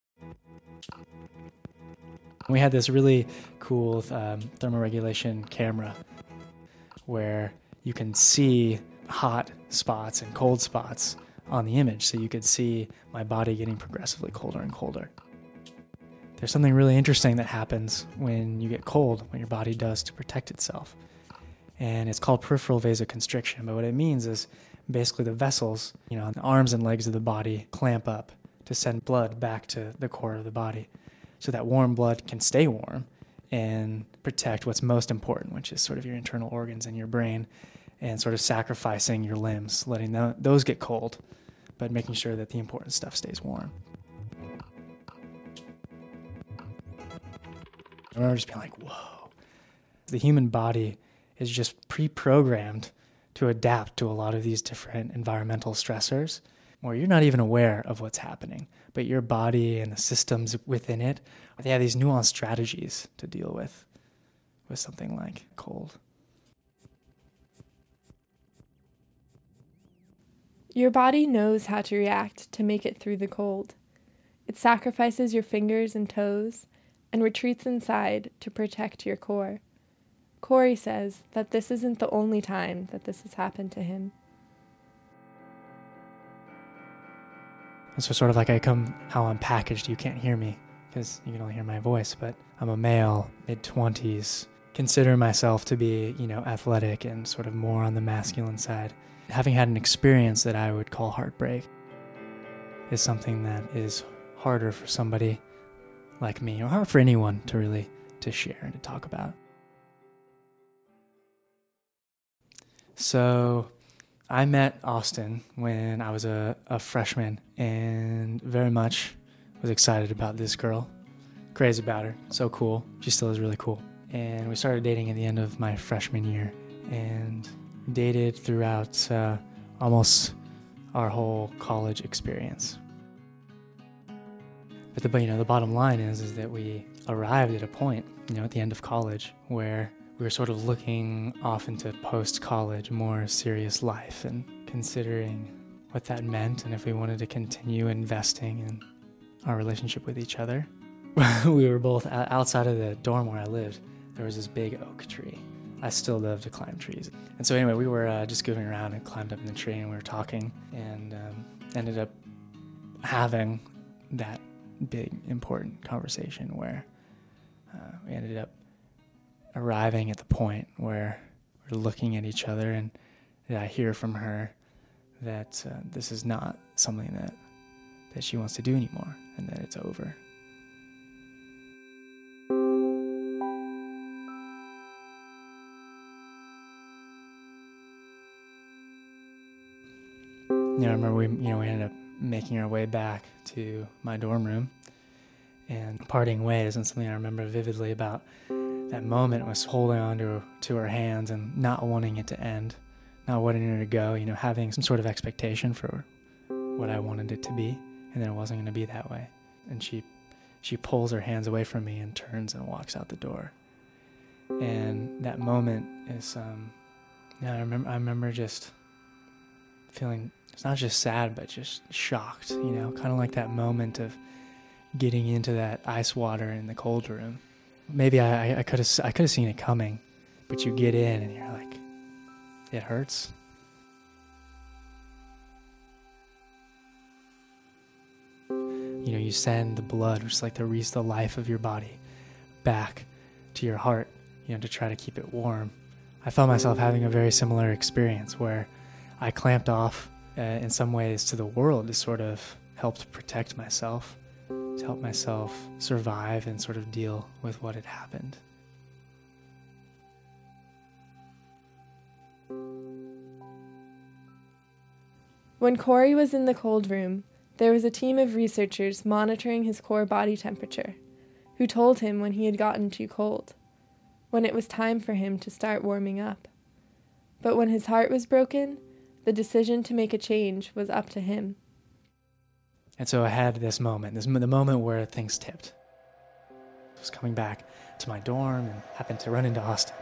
We had this really cool um, thermoregulation camera where you can see hot spots and cold spots on the image. So you could see my body getting progressively colder and colder. There's something really interesting that happens when you get cold, what your body does to protect itself. And it's called peripheral vasoconstriction. But what it means is basically the vessels, you know, the arms and legs of the body clamp up to send blood back to the core of the body so that warm blood can stay warm and protect what's most important, which is sort of your internal organs and your brain. And sort of sacrificing your limbs, letting those get cold, but making sure that the important stuff stays warm. I remember just being like, whoa. The human body is just pre programmed to adapt to a lot of these different environmental stressors where you're not even aware of what's happening, but your body and the systems within it, they have these nuanced strategies to deal with with something like cold. Your body knows how to react to make it through the cold. It sacrifices your fingers and toes and retreats inside to protect your core. Corey says that this isn't the only time that this has happened to him. And so, sort of like I come how I'm packaged, you can't hear me because you can only hear my voice, but I'm a male, mid 20s, consider myself to be, you know, athletic and sort of more on the masculine side. Having had an experience that I would call heartbreak is something that is harder for somebody like me or hard for anyone to really to share and to talk about. So I met Austin when I was a, a freshman and very much was excited about this girl. Crazy about her. So cool. She still is really cool. And we started dating at the end of my freshman year and dated throughout uh, almost our whole college experience. But the you know the bottom line is is that we arrived at a point you know at the end of college where we were sort of looking off into post college, more serious life, and considering what that meant and if we wanted to continue investing in our relationship with each other. we were both outside of the dorm where I lived. There was this big oak tree. I still love to climb trees. And so, anyway, we were uh, just goofing around and climbed up in the tree and we were talking and um, ended up having that big, important conversation where uh, we ended up arriving at the point where we're looking at each other and I hear from her that uh, this is not something that that she wants to do anymore and that it's over. You know, I remember we, you know, we ended up making our way back to my dorm room and parting ways and something I remember vividly about that moment was holding on to, to her hands and not wanting it to end, not wanting her to go, you know, having some sort of expectation for what I wanted it to be, and then it wasn't going to be that way. And she, she pulls her hands away from me and turns and walks out the door. And that moment is, um, yeah, I remember, I remember just feeling, it's not just sad, but just shocked, you know, kind of like that moment of getting into that ice water in the cold room maybe I, could have I could have seen it coming, but you get in and you're like, it hurts. You know, you send the blood, which is like the the life of your body, back to your heart. You know, to try to keep it warm. I felt myself having a very similar experience where I clamped off uh, in some ways to the world to sort of help protect myself to help myself survive and sort of deal with what had happened. When Corey was in the cold room, there was a team of researchers monitoring his core body temperature, who told him when he had gotten too cold, when it was time for him to start warming up. But when his heart was broken, the decision to make a change was up to him. And so I had this moment, this the moment where things tipped. I was coming back to my dorm and happened to run into Austin.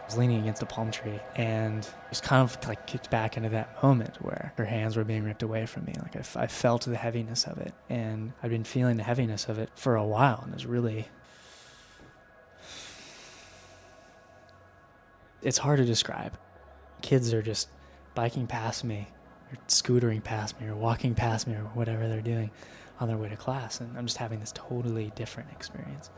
I was leaning against a palm tree and was kind of like kicked back into that moment where her hands were being ripped away from me. Like I, I felt the heaviness of it, and I'd been feeling the heaviness of it for a while, and it was really. It's hard to describe. Kids are just biking past me or scootering past me or walking past me or whatever they're doing on their way to class. And I'm just having this totally different experience.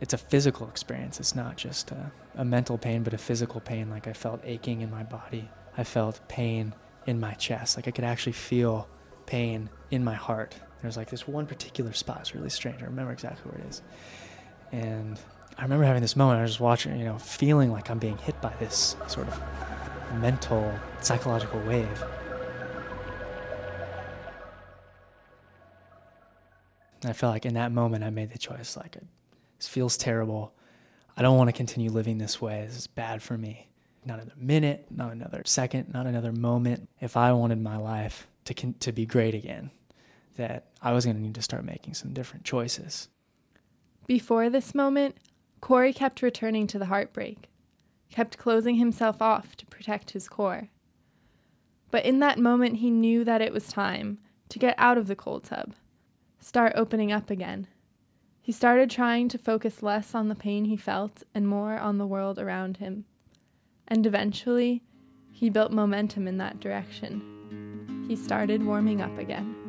It's a physical experience. It's not just a, a mental pain, but a physical pain. Like I felt aching in my body. I felt pain in my chest. Like I could actually feel pain in my heart. There's like this one particular spot. It's really strange. I remember exactly where it is. And I remember having this moment. I was just watching, you know, feeling like I'm being hit by this sort of mental, psychological wave. And I felt like in that moment I made the choice like, this feels terrible. I don't want to continue living this way. This is bad for me. Not another minute, not another second, not another moment. If I wanted my life to, con- to be great again, that I was going to need to start making some different choices. Before this moment, Corey kept returning to the heartbreak, kept closing himself off to protect his core. But in that moment, he knew that it was time to get out of the cold tub, start opening up again. He started trying to focus less on the pain he felt and more on the world around him. And eventually, he built momentum in that direction. He started warming up again.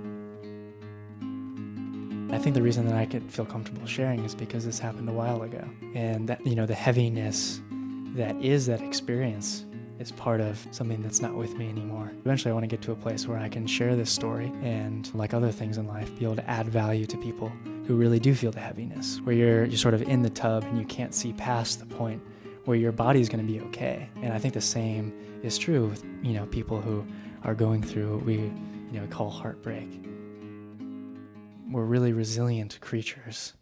I think the reason that I could feel comfortable sharing is because this happened a while ago. And that, you know, the heaviness that is that experience is part of something that's not with me anymore. Eventually, I want to get to a place where I can share this story and, like other things in life, be able to add value to people who really do feel the heaviness, where you're, you're sort of in the tub and you can't see past the point where your body's going to be okay. And I think the same is true with, you know, people who are going through what we, you know, call heartbreak. We're really resilient creatures,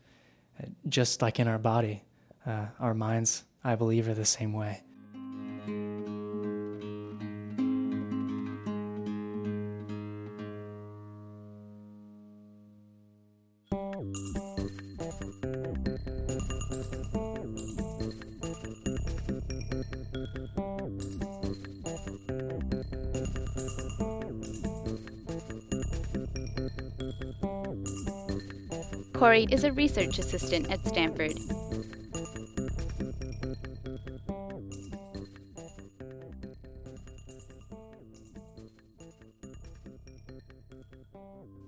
just like in our body. Uh, our minds, I believe, are the same way. Corey is a research assistant at Stanford.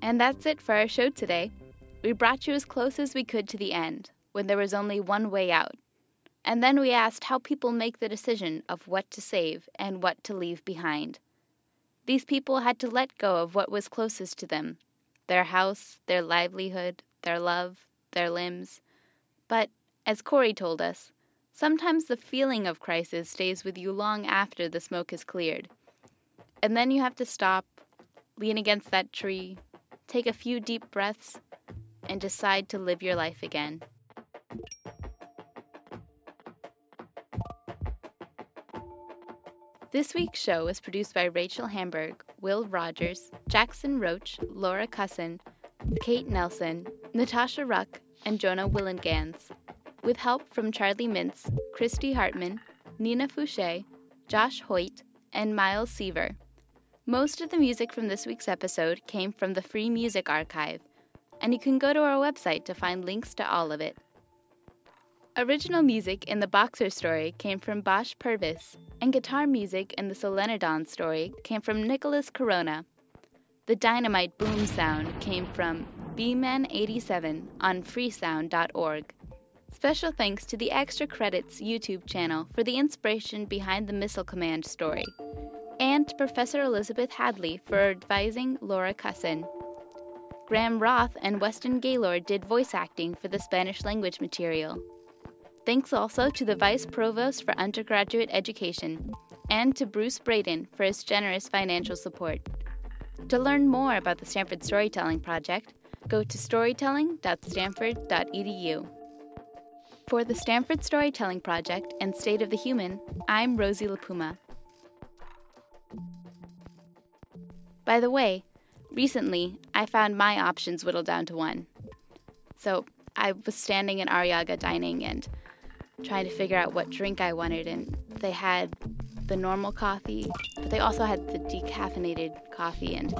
And that's it for our show today. We brought you as close as we could to the end, when there was only one way out. And then we asked how people make the decision of what to save and what to leave behind. These people had to let go of what was closest to them their house, their livelihood, their love, their limbs. But, as Corey told us, sometimes the feeling of crisis stays with you long after the smoke has cleared. And then you have to stop, lean against that tree, take a few deep breaths, and decide to live your life again. This week's show was produced by Rachel Hamburg, Will Rogers, Jackson Roach, Laura Cusson, Kate Nelson, Natasha Ruck, and Jonah Willihnganz, with help from Charlie Mintz, Christy Hartman, Nina Fouché, Josh Hoyt, and Miles Seaver. Most of the music from this week's episode came from the Free Music Archive, and you can go to our website to find links to all of it. Original music in the Boxer story came from Bosch Purvis, and guitar music in the Solenodon story came from Nicholas Corona. The dynamite boom sound came from Bman87 on freesound.org. Special thanks to the Extra Credits YouTube channel for the inspiration behind the Missile Command story, and to Professor Elizabeth Hadly for advising Laura Cusson. Graham Roth and Weston Gaylord did voice acting for the Spanish language material. Thanks also to the Vice Provost for Undergraduate Education and to Bruce Braden for his generous financial support. To learn more about the Stanford Storytelling Project, go to storytelling.stanford.edu. For the Stanford Storytelling Project and State of the Human, I'm Rosie LaPuma. By the way, recently I found my options whittled down to one. So I was standing in Arrillaga dining and trying to figure out what drink I wanted, and they had the normal coffee, but they also had the decaffeinated coffee, and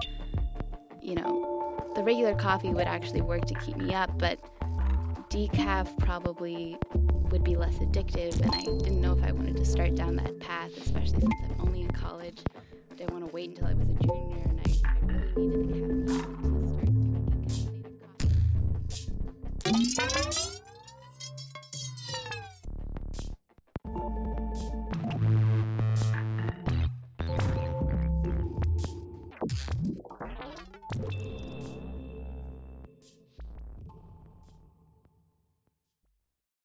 you know, the regular coffee would actually work to keep me up, but decaf probably would be less addictive, and I didn't know if I wanted to start down that path, especially since I'm only in college. I didn't want to wait until I was a junior, and I, I really needed the caffeine to start drinking caffeinated coffee.